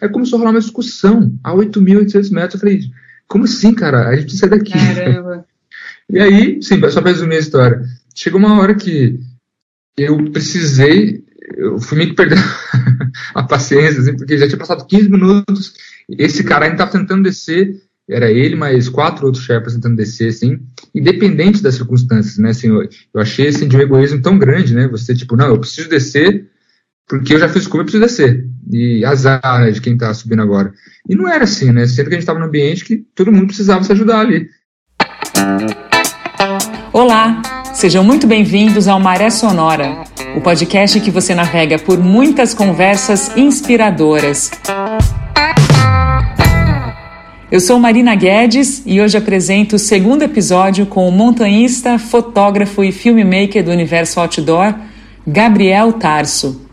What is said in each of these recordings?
Aí começou a rolar uma discussão a 8.800 metros. Eu falei, como assim, cara? A gente precisa daqui. Caramba. E aí, sim, só para resumir a história, chegou uma hora que eu precisei, eu fui meio que perdendo a paciência, assim, porque já tinha passado 15 minutos, esse cara ainda estava tentando descer, era ele, mais quatro outros Sherpas tentando descer, assim, independente das circunstâncias, né, assim, eu, eu achei, assim, de um egoísmo tão grande, né, você, tipo, não, eu preciso descer, porque eu já fiz curva, eu preciso descer, e azar, né, de quem está subindo agora. E não era assim, né, sendo que a gente estava num ambiente que todo mundo precisava se ajudar ali. Olá, sejam muito bem-vindos ao Maré Sonora, o podcast que você navega por muitas conversas inspiradoras. Eu sou Marina Guedes e hoje apresento o segundo episódio com o montanhista, fotógrafo e filmmaker do universo outdoor, Gabriel Tarso.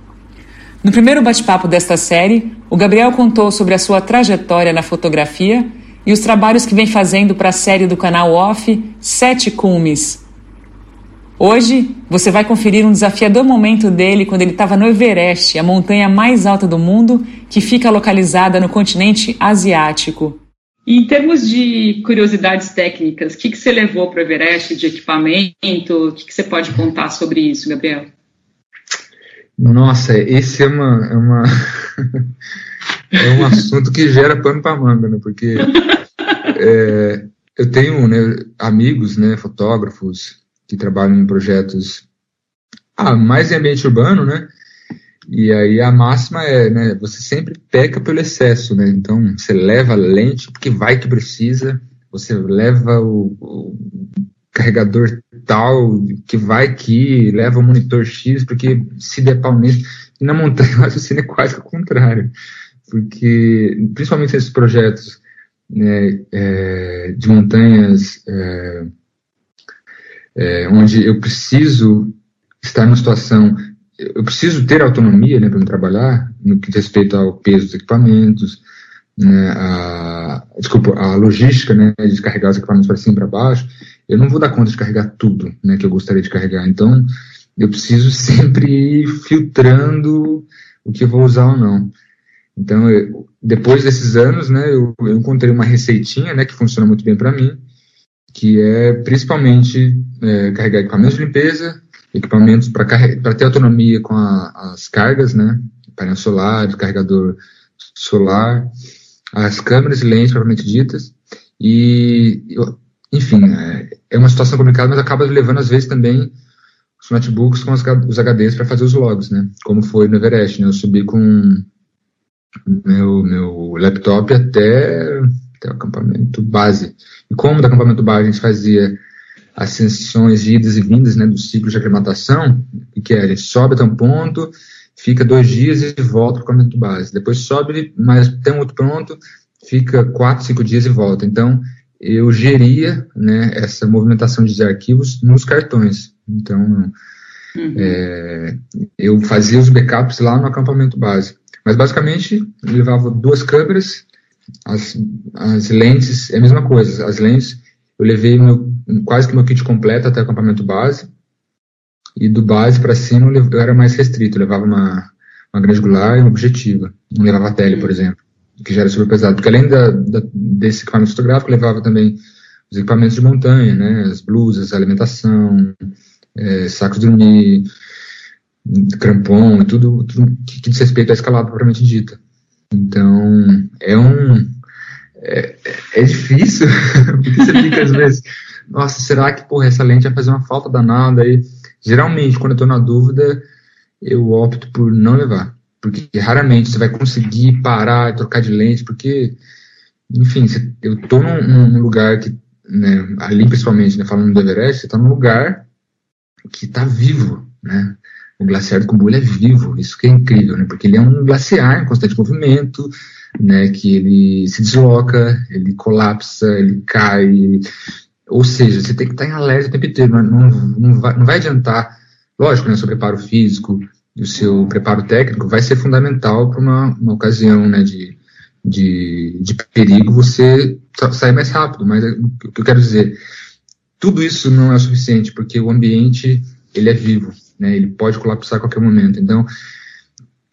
No primeiro bate-papo desta série, o Gabriel contou sobre a sua trajetória na fotografia e os trabalhos que vem fazendo para a série do canal Off Sete Cumes. Hoje você vai conferir um desafiador momento dele quando ele estava no Everest, a montanha mais alta do mundo, que fica localizada no continente asiático. E em termos de curiosidades técnicas, o que, que você levou para o Everest de equipamento? O que, que você pode contar sobre isso, Gabriel? Nossa, esse é uma, é uma é um assunto que gera pano para manga, né? Porque é, eu tenho né, amigos, né, fotógrafos que trabalham em projetos ah, mais em ambiente urbano, né? E aí a máxima é, né, você sempre peca pelo excesso, né? Então você leva a lente porque vai que precisa, você leva o, o carregador tal que vai que leva o monitor X porque se der pau nisso. E na montanha o raciocínio é quase o contrário porque principalmente esses projetos né, é, de montanhas é, é, onde eu preciso estar numa situação, eu preciso ter autonomia né, para me trabalhar no que diz respeito ao peso dos equipamentos, né, a, desculpa, a logística né, de carregar os equipamentos para cima e para baixo, eu não vou dar conta de carregar tudo né, que eu gostaria de carregar. Então, eu preciso sempre ir filtrando o que eu vou usar ou não. Então, eu, depois desses anos, né, eu, eu, encontrei uma receitinha, né, que funciona muito bem para mim, que é principalmente é, carregar equipamentos de limpeza, equipamentos para ter autonomia com a, as cargas, né, painel solar, carregador solar, as câmeras e lentes propriamente ditas, e, enfim, é, é uma situação complicada, mas acaba levando às vezes também os notebooks com os, HDs para fazer os logs, né, como foi no Everest, né, eu subi com meu, meu laptop até, até o acampamento base. E como do acampamento base a gente fazia as sessões de idas e vindas né, do ciclo de aclimatação, que é, a gente sobe até um ponto, fica dois dias e volta para o acampamento base. Depois sobe, mas tem outro ponto, fica quatro, cinco dias e volta. Então, eu geria né, essa movimentação de arquivos nos cartões. Então, uhum. é, eu fazia os backups lá no acampamento base. Mas basicamente levava duas câmeras, as, as lentes, é a mesma coisa. As lentes, eu levei meu, quase que meu kit completo até o acampamento base. E do base para cima eu era mais restrito, eu levava uma, uma grande angular e uma objetiva. Não levava tele, por exemplo, que já era super pesado. Porque além da, da, desse equipamento fotográfico, levava também os equipamentos de montanha, né? As blusas, alimentação, é, sacos de dormir, crampon tudo, tudo que, que diz respeito à escalada propriamente dita. Então, é um. É, é difícil, porque você fica às vezes, nossa, será que porra, essa lente vai fazer uma falta danada? E, geralmente, quando eu estou na dúvida, eu opto por não levar. Porque raramente você vai conseguir parar e trocar de lente, porque, enfim, eu estou num, num, lugar que, né, ali principalmente, né, falando do Everest, você está num lugar que está vivo, né? o glaciar do Kumbu é vivo, isso que é incrível, né? Porque ele é um glaciar em constante movimento, né? Que ele se desloca, ele colapsa, ele cai, ele... ou seja, você tem que estar em alerta o tempo inteiro, não, não, não, vai, não vai adiantar, lógico, né? Seu preparo físico o seu preparo técnico vai ser fundamental para uma, uma ocasião, né? De, de, de perigo você sair mais rápido, mas o que eu quero dizer, tudo isso não é o suficiente, porque o ambiente ele é vivo, né? Ele pode colapsar a qualquer momento. Então,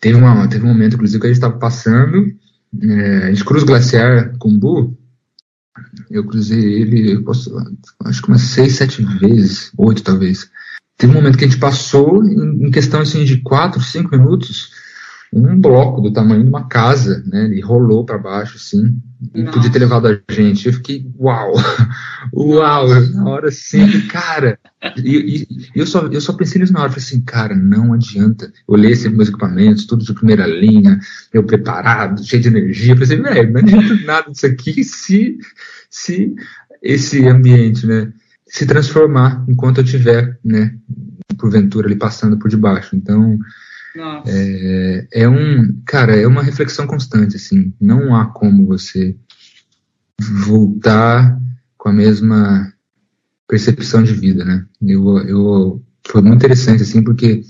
teve, uma, teve um momento, inclusive, que a gente estava passando, é, a gente cruza o glaciar Kumbu, eu cruzei ele, eu posso, acho que umas seis, sete vezes, oito talvez. Teve um momento que a gente passou, em, em questão assim, de quatro, cinco minutos, um bloco do tamanho de uma casa, né? Ele rolou para baixo, assim, e podia ter levado a gente. Eu fiquei, uau, uau, na hora assim, cara. E, e, eu, só, eu só pensei nisso na hora, falei assim, cara, não adianta. Eu olhei sempre meus equipamentos, tudo de primeira linha, eu preparado, cheio de energia. Eu falei assim, velho, não adianta nada disso aqui se, se esse ambiente, né, se transformar enquanto eu estiver, né, porventura ali passando por debaixo. Então, é, é, um, cara, é uma reflexão constante, assim. Não há como você voltar com a mesma percepção de vida, né? Eu, eu foi muito interessante, assim, porque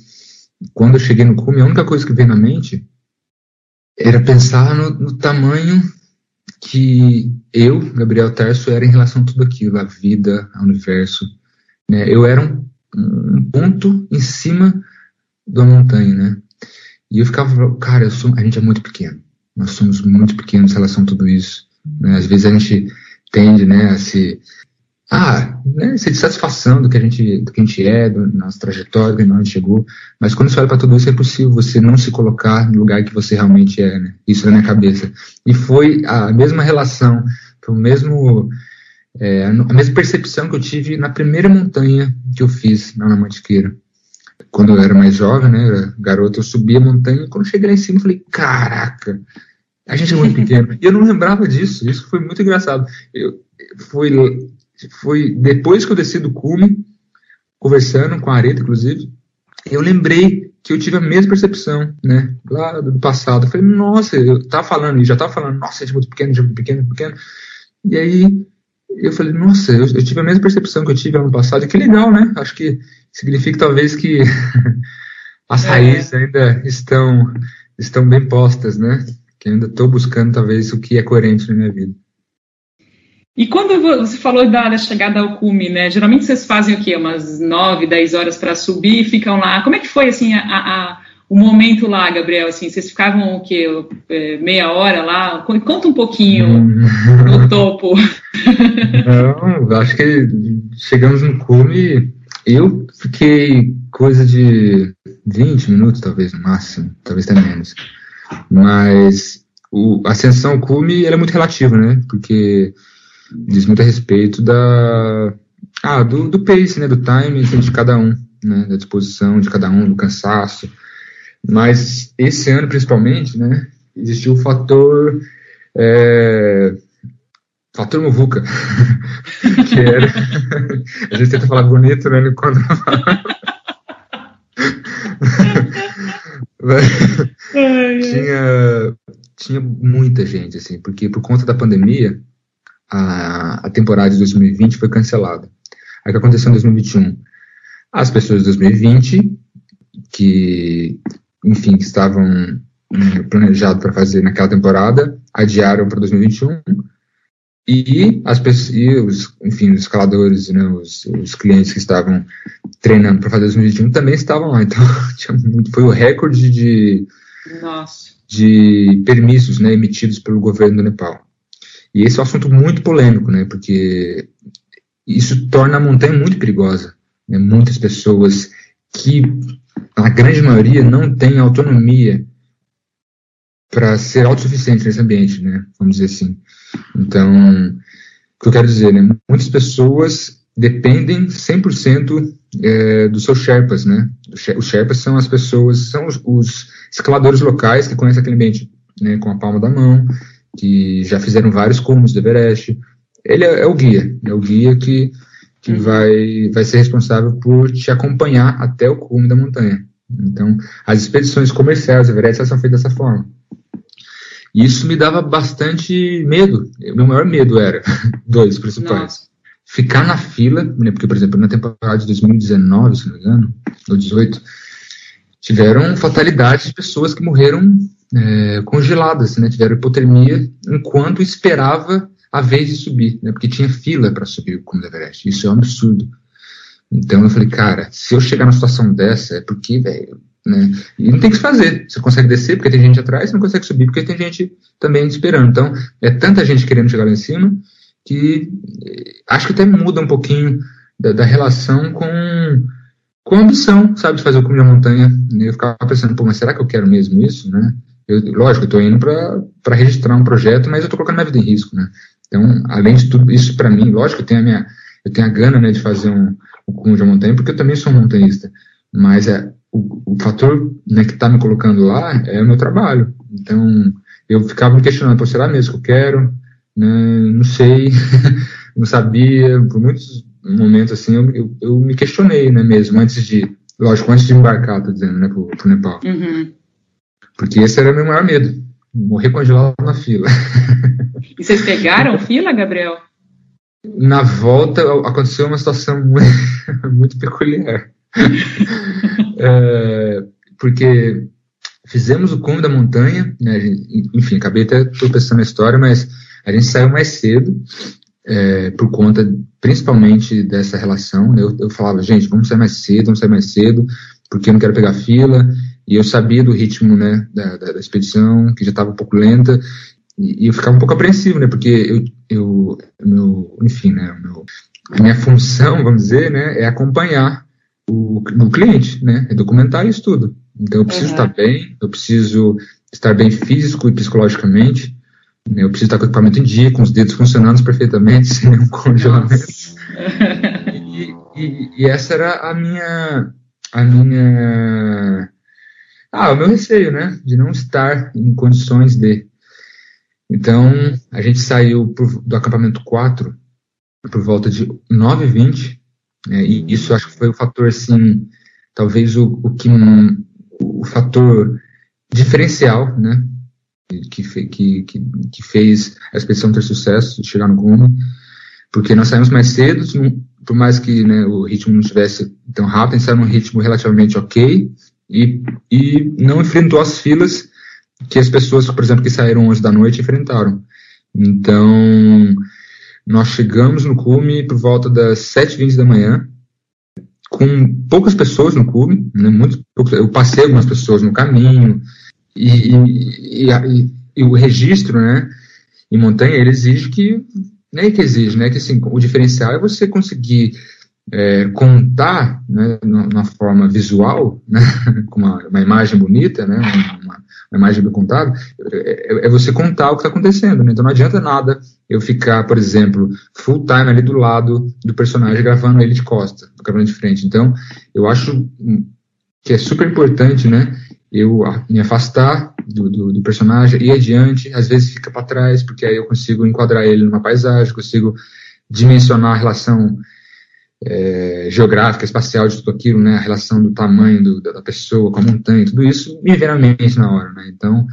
quando eu cheguei no cume, a única coisa que veio na mente era pensar no, no tamanho que eu, Gabriel Tarso, era em relação a tudo aquilo, a vida, ao universo. Né? Eu era um, um ponto em cima da montanha, né? E eu ficava, cara, eu sou, a gente é muito pequeno. Nós somos muito pequenos em relação a tudo isso. Né? Às vezes a gente tende, né, a se ah, né, se satisfação do que a gente, do que a gente é, da nossa trajetória, de onde a gente chegou. Mas quando você olha para tudo isso, é impossível você não se colocar no lugar que você realmente é, né? Isso na minha cabeça. E foi a mesma relação, o mesmo, é, a mesma percepção que eu tive na primeira montanha que eu fiz na Mantiqueira quando eu era mais jovem, né, garoto, eu subia a montanha, e quando cheguei lá em cima, eu falei, caraca, a gente é muito pequeno. e eu não lembrava disso, isso foi muito engraçado. Eu, foi, foi depois que eu desci do cume, conversando com a Areta, inclusive, eu lembrei que eu tive a mesma percepção, né, lá do passado. Eu falei, nossa, eu tava falando, e já tava falando, nossa, é muito pequeno, é muito pequeno, muito pequeno. E aí eu falei, nossa, eu, eu, tive a mesma percepção que eu tive ano passado, e que legal, né? Acho que significa talvez que as é. raízes ainda estão, estão bem postas, né? Que ainda estou buscando talvez o que é coerente na minha vida. E quando você falou da, chegada ao cume, né? Geralmente vocês fazem o quê? Umas 9, 10 horas para subir e ficam lá. Como é que foi assim a, a, o momento lá, Gabriel? Assim, vocês ficavam o quê? É, meia hora lá? Conta um pouquinho hum. no topo. Não, acho que chegamos no cume. Eu fiquei coisa de 20 minutos, talvez, no máximo, talvez até menos. Mas o, a ascensão ao cume é muito relativa, né? Porque diz muito a respeito da ah, do, do pace, né? Do timing de cada um, né? Da disposição de cada um, do cansaço. Mas esse ano, principalmente, né? Existiu o fator é, Fator Muvuca, que era. a gente tenta falar bonito, né? Quando tinha, tinha muita gente, assim, porque por conta da pandemia, a, a temporada de 2020 foi cancelada. Aí o que aconteceu em 2021? As pessoas de 2020, que, enfim, que estavam né, planejados para fazer naquela temporada, adiaram para 2021 e as pessoas, e os, enfim, os escaladores, né, os, os clientes que estavam treinando para fazer 2021 também estavam lá. Então, muito, foi o recorde de, Nossa. de permissos né, emitidos pelo governo do Nepal. E esse é um assunto muito polêmico, né, porque isso torna a montanha muito perigosa. Né, muitas pessoas que, a grande maioria, não têm autonomia para ser autossuficiente nesse ambiente, né? Vamos dizer assim. Então, o que eu quero dizer, né? Muitas pessoas dependem 100% é, dos seus Sherpas, né? Os Sherpas são as pessoas, são os, os escaladores locais que conhecem aquele ambiente né, com a palma da mão, que já fizeram vários cumes do Everest. Ele é, é, o guia, é o guia que, que uhum. vai, vai ser responsável por te acompanhar até o cume da montanha. Então, as expedições comerciais do Everest são feitas dessa forma. E isso me dava bastante medo. O meu maior medo era dois principais. Nossa. Ficar na fila, né, porque, por exemplo, na temporada de 2019, se não me engano, ou 18, tiveram fatalidades de pessoas que morreram é, congeladas, né, tiveram hipotermia enquanto esperava a vez de subir, né, porque tinha fila para subir o cume do Everest. Isso é um absurdo. Então eu falei, cara, se eu chegar numa situação dessa, é porque, velho, Né? E não tem que se fazer. Você consegue descer porque tem gente atrás, você não consegue subir porque tem gente também esperando. Então, é tanta gente querendo chegar lá em cima que eh, acho que até muda um pouquinho da, da relação com, com a ambição, sabe, de fazer o cume da montanha. Eu ficava pensando, pô, mas será que eu quero mesmo isso, né? Eu, lógico, eu estou indo para registrar um projeto, mas eu estou colocando minha vida em risco, né? Então, além de tudo isso, para mim, lógico, eu tenho a minha, eu tenho a gana, né, de fazer um, um da montanha, porque eu também sou montanhista. Mas é, o, o fator né, que está me colocando lá é o meu trabalho. Então, eu ficava me questionando, pô, será mesmo que eu quero? Né, não sei, não sabia. Por muitos momentos, assim, eu, eu, eu, me questionei, né, mesmo, antes de, lógico, antes de embarcar, tô dizendo, né, pro Nepal. Uhum. Porque esse era o meu maior medo, morrer congelado na fila. E vocês pegaram fila, Gabriel? Na volta aconteceu uma situação muito, muito peculiar. é, porque fizemos o cume da montanha, né, gente, enfim, acabei até tropeçando na história, mas a gente saiu mais cedo, é, por conta principalmente dessa relação. Né, eu, eu, falava, gente, vamos sair mais cedo, vamos sair mais cedo, porque eu não quero pegar fila, e eu sabia do ritmo né, da, da, da expedição, que já estava um pouco lenta, e, e, eu ficava um pouco apreensivo, né, porque eu, eu meu, enfim, né, meu, a minha função, vamos dizer, né, é acompanhar o, o cliente, né? É documentar isso tudo. Então eu preciso uhum. estar bem, eu preciso estar bem físico e psicologicamente. Né? Eu preciso estar com o equipamento em dia, com os dedos funcionando perfeitamente, sem nenhum congelamento. e, e, e, essa era a minha, a minha, ah, o meu receio, né? De não estar em condições de. Então a gente saiu por, do acampamento 4 por volta de 9h20 é, e isso acho que foi o fator, assim, talvez o, o que o fator diferencial, né, que, que, que, que fez a expedição ter sucesso, chegar no cume, porque nós saímos mais cedo, por mais que né, o ritmo não estivesse tão rápido, a gente saiu num ritmo relativamente ok e, e não enfrentou as filas que as pessoas, por exemplo, que saíram 11 da noite enfrentaram. Então, nós chegamos no cume por volta das 7h20 da manhã, com poucas pessoas no cume, né, muito poucas, eu passei algumas pessoas no caminho, e, e, e, e, o registro né, em montanha, ele exige que, nem que exige, né, que assim, o diferencial é você conseguir é, contar né, numa forma visual, né, com uma, uma, imagem bonita, né, uma, uma imagem bem contada, é, é, você contar o que está acontecendo. Né? Então não adianta nada eu ficar, por exemplo, full time ali do lado do personagem gravando ele de costa, gravando de frente. Então eu acho que é super importante, né, eu me afastar do, do, do personagem, ir adiante, às vezes fica para trás, porque aí eu consigo enquadrar ele numa paisagem, consigo dimensionar a relação é, geográfica, espacial de tudo aquilo, né, a relação do tamanho do, da pessoa com a montanha, tudo isso me vem na mente na hora, né, então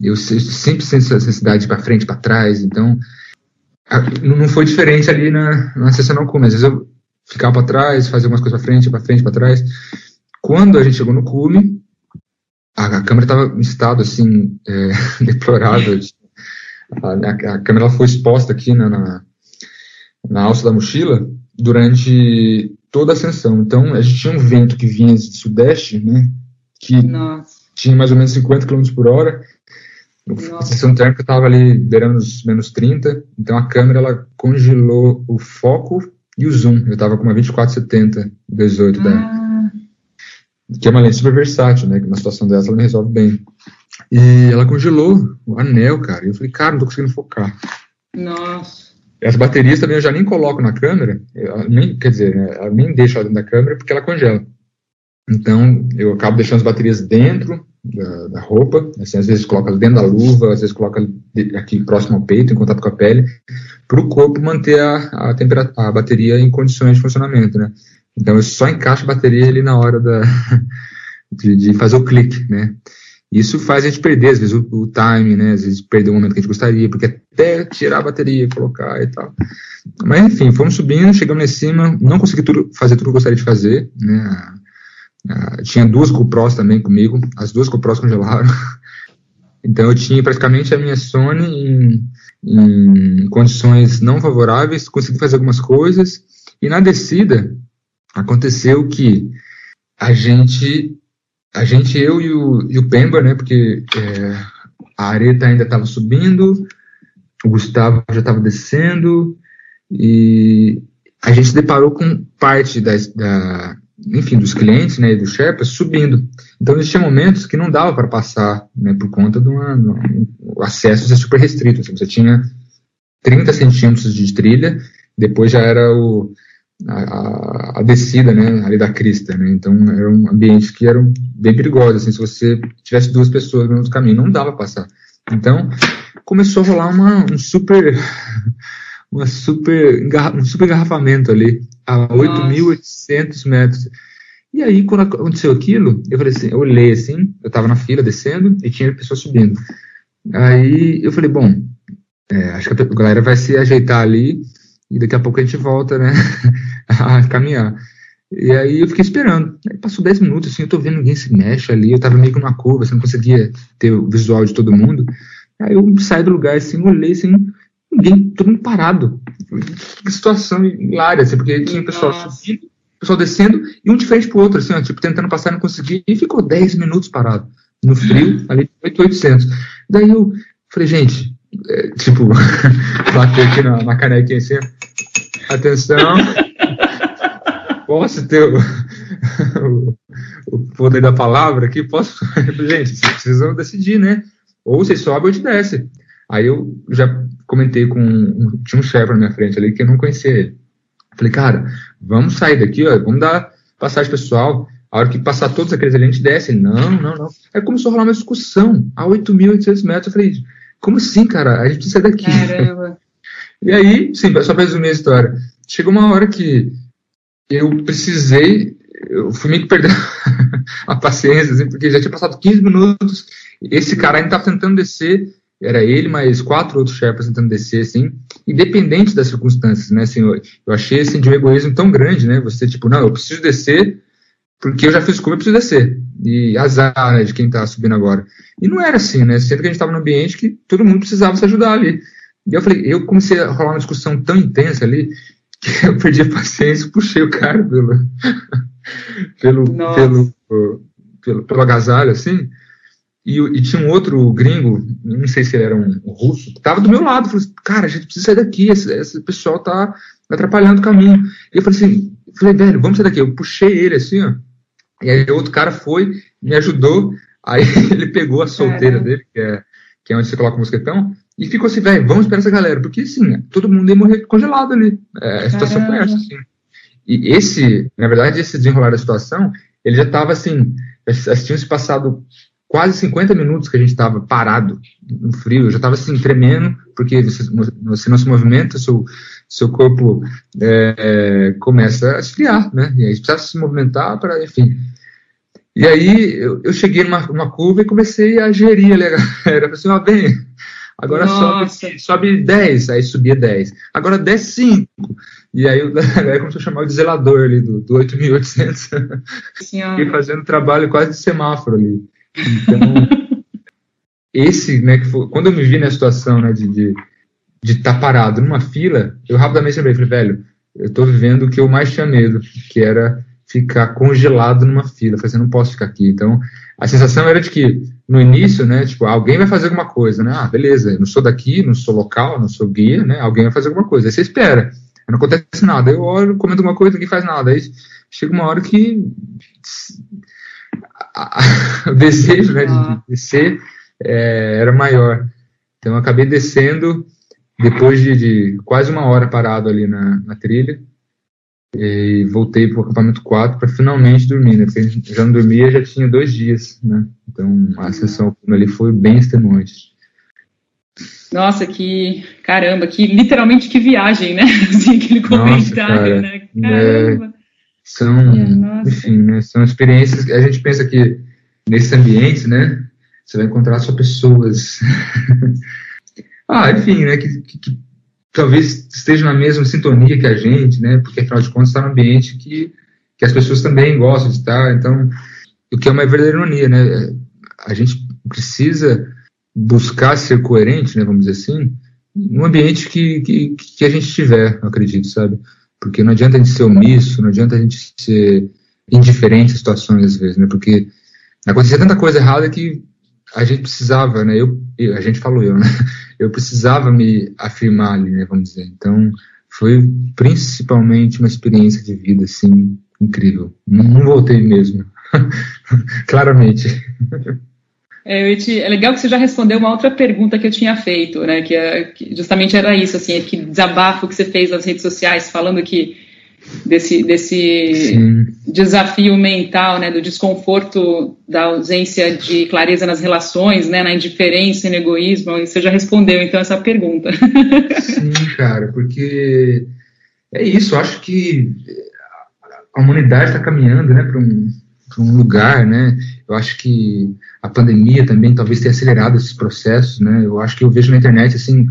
eu sempre sinto essa necessidade de para frente, para trás, então a, não foi diferente ali na, na sessão não cume, às vezes eu ficava para trás, fazia algumas coisas para frente, para frente, para trás. Quando a gente chegou no cume, a, a câmera estava em estado assim é, deplorável, a, a, câmera foi exposta aqui na, na, na alça da mochila durante toda a ascensão. Então, a gente tinha um vento que vinha de sudeste, né? Que Nossa. tinha mais ou menos 50 km por hora. A sensação térmica estava ali beirando os menos 30. Então, a câmera ela congelou o foco e o zoom. Eu estava com uma 2470 18 ah. da que é uma lente super versátil, né? Que na situação dessa ela me resolve bem. E ela congelou o anel, cara. E eu falei, cara, não tô conseguindo focar. Nossa. As baterias também eu já nem coloco na câmera, nem, quer dizer, né, eu nem deixo ela dentro da câmera porque ela congela. Então, eu acabo deixando as baterias dentro da, da roupa, assim, às vezes coloca dentro da luva, às vezes coloca aqui próximo ao peito, em contato com a pele, para o corpo manter a, a, temperatura, a bateria em condições de funcionamento, né? Então, eu só encaixo a bateria ali na hora da, de, de fazer o clique, né? Isso faz a gente perder, às vezes, o, o time, né? Às vezes perder o momento que a gente gostaria, porque até tirar a bateria, colocar e tal. Mas, enfim, fomos subindo, chegamos em cima, não consegui tudo, fazer tudo que eu gostaria de fazer, né? tinha duas GoPros também comigo, as duas GoPros congelaram. Então eu tinha praticamente a minha Sony em, em condições não favoráveis, consegui fazer algumas coisas, e na descida aconteceu que a gente a gente, eu e o, e o Pemba, né, porque é, a areta ainda estava subindo, o Gustavo já estava descendo, e a gente se deparou com parte da, da enfim, dos clientes, né, e dos Sherpas subindo. Então, existia momentos que não dava para passar, né, por conta do acesso é super restrito. Assim, você tinha 30 centímetros de trilha, depois já era o, a, a, descida, né, ali da crista, né, então eram ambientes que eram bem perigosos, assim, se você tivesse duas pessoas no caminho, não dava passar. Então, começou a rolar uma, um super, uma super, um super engarrafamento ali, a 8.800 metros. E aí, quando aconteceu aquilo, eu falei assim, eu olhei assim, eu estava na fila descendo e tinha pessoas subindo. Aí eu falei, bom, é, acho que a galera vai se ajeitar ali e daqui a pouco a gente volta, né, a caminhar. E aí eu fiquei esperando. Aí passou 10 minutos, assim, eu tô vendo ninguém se mexe ali, eu tava meio que numa curva, assim, não conseguia ter o visual de todo mundo. Aí eu saí do lugar, assim, olhei, assim, ninguém, todo mundo parado. Que situação hilária, assim, porque tinha pessoal subindo, pessoal descendo, e um de frente pro outro, assim, ó, tipo, tentando passar e não conseguia, e ficou 10 minutos parado, no frio, ali, 8,800. Daí eu falei, gente, é, tipo, bater aqui na, na canequinha assim, atenção, posso ter o, o, o, poder da palavra aqui? Posso? Gente, vocês precisam decidir, né? Ou vocês sobem ou te desce. Aí eu já comentei com. Tinha um chefe na minha frente ali que eu não conhecia ele. Falei, cara, vamos sair daqui, ó, vamos dar passagem pessoal. A hora que passar todos aqueles ali, a gente desce. Ele, não, não, não. Aí começou a rolar uma discussão a 8.800 metros. Eu falei, como assim, cara? A gente precisa sair daqui. Caramba. E aí, sim, só para resumir a história. Chegou uma hora que eu precisei, eu fui meio que perdendo a paciência, assim, porque já tinha passado 15 minutos, esse cara ainda estava tentando descer, era ele, mais quatro outros Sherpas tentando descer, assim, independente das circunstâncias, né, assim, eu, eu achei, assim, de um egoísmo tão grande, né, você, tipo, não, eu preciso descer, porque eu já fiz curva, eu preciso descer, e azar, né, de quem está subindo agora. E não era assim, né, sendo que a gente estava num ambiente que todo mundo precisava se ajudar ali. E eu falei, eu comecei a rolar uma discussão tão intensa ali, eu perdi a paciência, puxei o cara pelo, pelo, pelo, pelo, pelo agasalho, assim, e, e, tinha um outro gringo, não sei se ele era um, russo, que estava do meu lado. Falei, cara, a gente precisa sair daqui, esse, esse pessoal tá atrapalhando o caminho. E eu falei assim, falei, velho, vamos sair daqui. Eu puxei ele assim, ó. E aí outro cara foi, me ajudou. Aí ele pegou a solteira dele, que é, que é onde você coloca o mosquetão, e ficou assim, velho, vamos esperar essa galera, porque assim, todo mundo ia morrer congelado ali. É, a situação Caramba. foi essa, assim. E esse, na verdade, esse desenrolar da situação, ele já estava assim, já tinham se passado quase 50 minutos que a gente estava parado no frio, eu já estava assim, tremendo, porque você, você não se movimenta, seu, seu corpo é, começa a esfriar, né? E aí precisa se movimentar para, enfim. E aí eu, eu cheguei numa, numa, curva e comecei a gerir ali a galera. Falei assim, ó, bem, Agora sobe, sobe 10, aí subia 10. Agora desce 5. E aí o galera começou a chamar de zelador ali do, do 8.800. e fazendo trabalho quase de semáforo ali. Então, esse, né, que foi, quando eu me vi na situação, né, de estar de, de tá parado numa fila, eu rapidamente lembrei, falei, velho, eu estou vivendo o que eu mais tinha medo, que era ficar congelado numa fila. falei assim, não posso ficar aqui. Então, a sensação era de que, no início, né, tipo, alguém vai fazer alguma coisa, né? Ah, beleza, eu não sou daqui, não sou local, não sou guia, né? Alguém vai fazer alguma coisa. Aí você espera, não acontece nada. Eu olho, comento alguma coisa, ninguém faz nada. Aí chega uma hora que o desejo né, de descer é, era maior. Então, eu acabei descendo depois de, de, quase uma hora parado ali na, na trilha e voltei para o acampamento 4 para finalmente dormir, né? Porque já não dormia já tinha dois dias, né? Então a sessão ali foi bem extenuante. Nossa, que caramba, que literalmente que viagem, né? Assim, aquele comentário, Nossa, né? Caramba. É, são, enfim, né? São experiências que a gente pensa que nesse ambiente, né? Você vai encontrar só pessoas. ah, enfim, né? Que, que, talvez esteja na mesma sintonia que a gente, né? Porque afinal de contas está no ambiente que, que as pessoas também gostam de estar. Então, o que é uma verdadeira ironia, né? A gente precisa buscar ser coerente, né? Vamos dizer assim, no ambiente que, que, que a gente tiver, acredito, sabe? Porque não adianta a gente ser omisso, não adianta a gente ser indiferente às situações às vezes, né? Porque acontecia tanta coisa errada que a gente precisava, né? Eu, eu, a gente falou eu, né? Eu precisava me afirmar ali, né? Vamos dizer. Então, foi principalmente uma experiência de vida, assim, incrível. Não, não voltei mesmo, claramente. É, te, é, legal que você já respondeu uma outra pergunta que eu tinha feito, né? Que, é, que justamente era isso, assim, que desabafo que você fez nas redes sociais, falando que desse, desse desafio mental, né, do desconforto da ausência de clareza nas relações, né, na indiferença e no egoísmo, e você já respondeu então essa pergunta. Sim, cara, porque é isso, acho que a humanidade está caminhando, né, para um, um lugar, né, eu acho que a pandemia também talvez tenha acelerado esses processos, né, eu acho que eu vejo na internet, assim,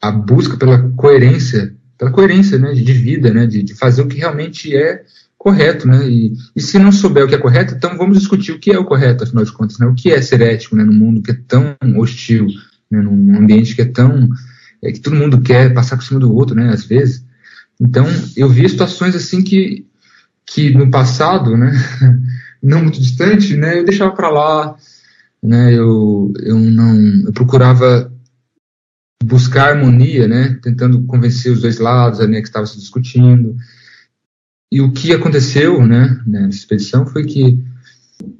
a busca pela coerência pela coerência né, de, vida, né, de, de, fazer o que realmente é correto, né, e, e, se não souber o que é correto, então vamos discutir o que é o correto, afinal de contas, né, o que é ser ético, né, num mundo que é tão hostil, né, num ambiente que é tão, é, que todo mundo quer passar por cima do outro, né, às vezes, então eu vi situações assim que, que no passado, né, não muito distante, né, eu deixava para lá, né, eu, eu não, eu procurava buscar harmonia, né, tentando convencer os dois lados ali que estavam se discutindo. E o que aconteceu, né, nessa expedição foi que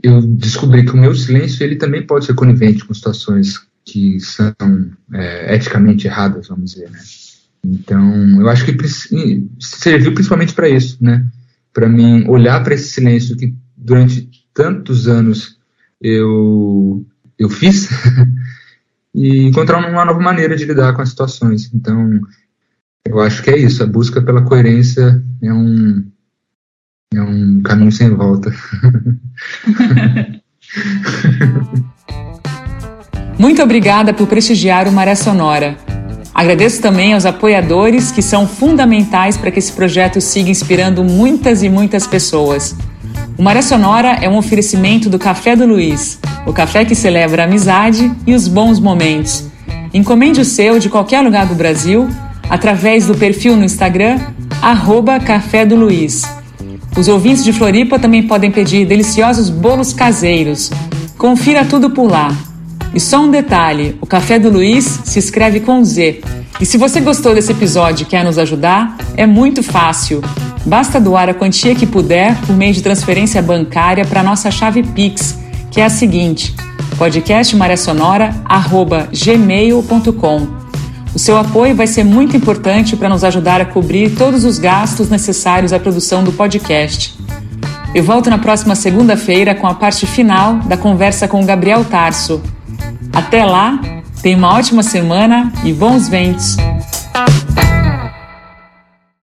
eu descobri que o meu silêncio ele também pode ser conivente com situações que são é, eticamente erradas, vamos dizer, né. Então, eu acho que serviu principalmente para isso, né, para mim olhar para esse silêncio que durante tantos anos eu eu fiz e encontrar uma nova maneira de lidar com as situações. Então, eu acho que é isso. A busca pela coerência é um, é um caminho sem volta. Muito obrigada por prestigiar o Maré Sonora. Agradeço também aos apoiadores que são fundamentais para que esse projeto siga inspirando muitas e muitas pessoas. O Maré Sonora é um oferecimento do Café do Luiz, o café que celebra a amizade e os bons momentos. Encomende o seu de qualquer lugar do Brasil através do perfil no Instagram, arroba Café do Luiz. Os ouvintes de Floripa também podem pedir deliciosos bolos caseiros. Confira tudo por lá. E só um detalhe: o Café do Luiz se escreve com Z. E se você gostou desse episódio e quer nos ajudar, é muito fácil. Basta doar a quantia que puder por meio de transferência bancária para nossa chave Pix, que é a seguinte: podcastmaresonora@gmail.com. O seu apoio vai ser muito importante para nos ajudar a cobrir todos os gastos necessários à produção do podcast. Eu volto na próxima segunda-feira com a parte final da conversa com Gabriel Tarso. Até lá, tenha uma ótima semana e bons ventos!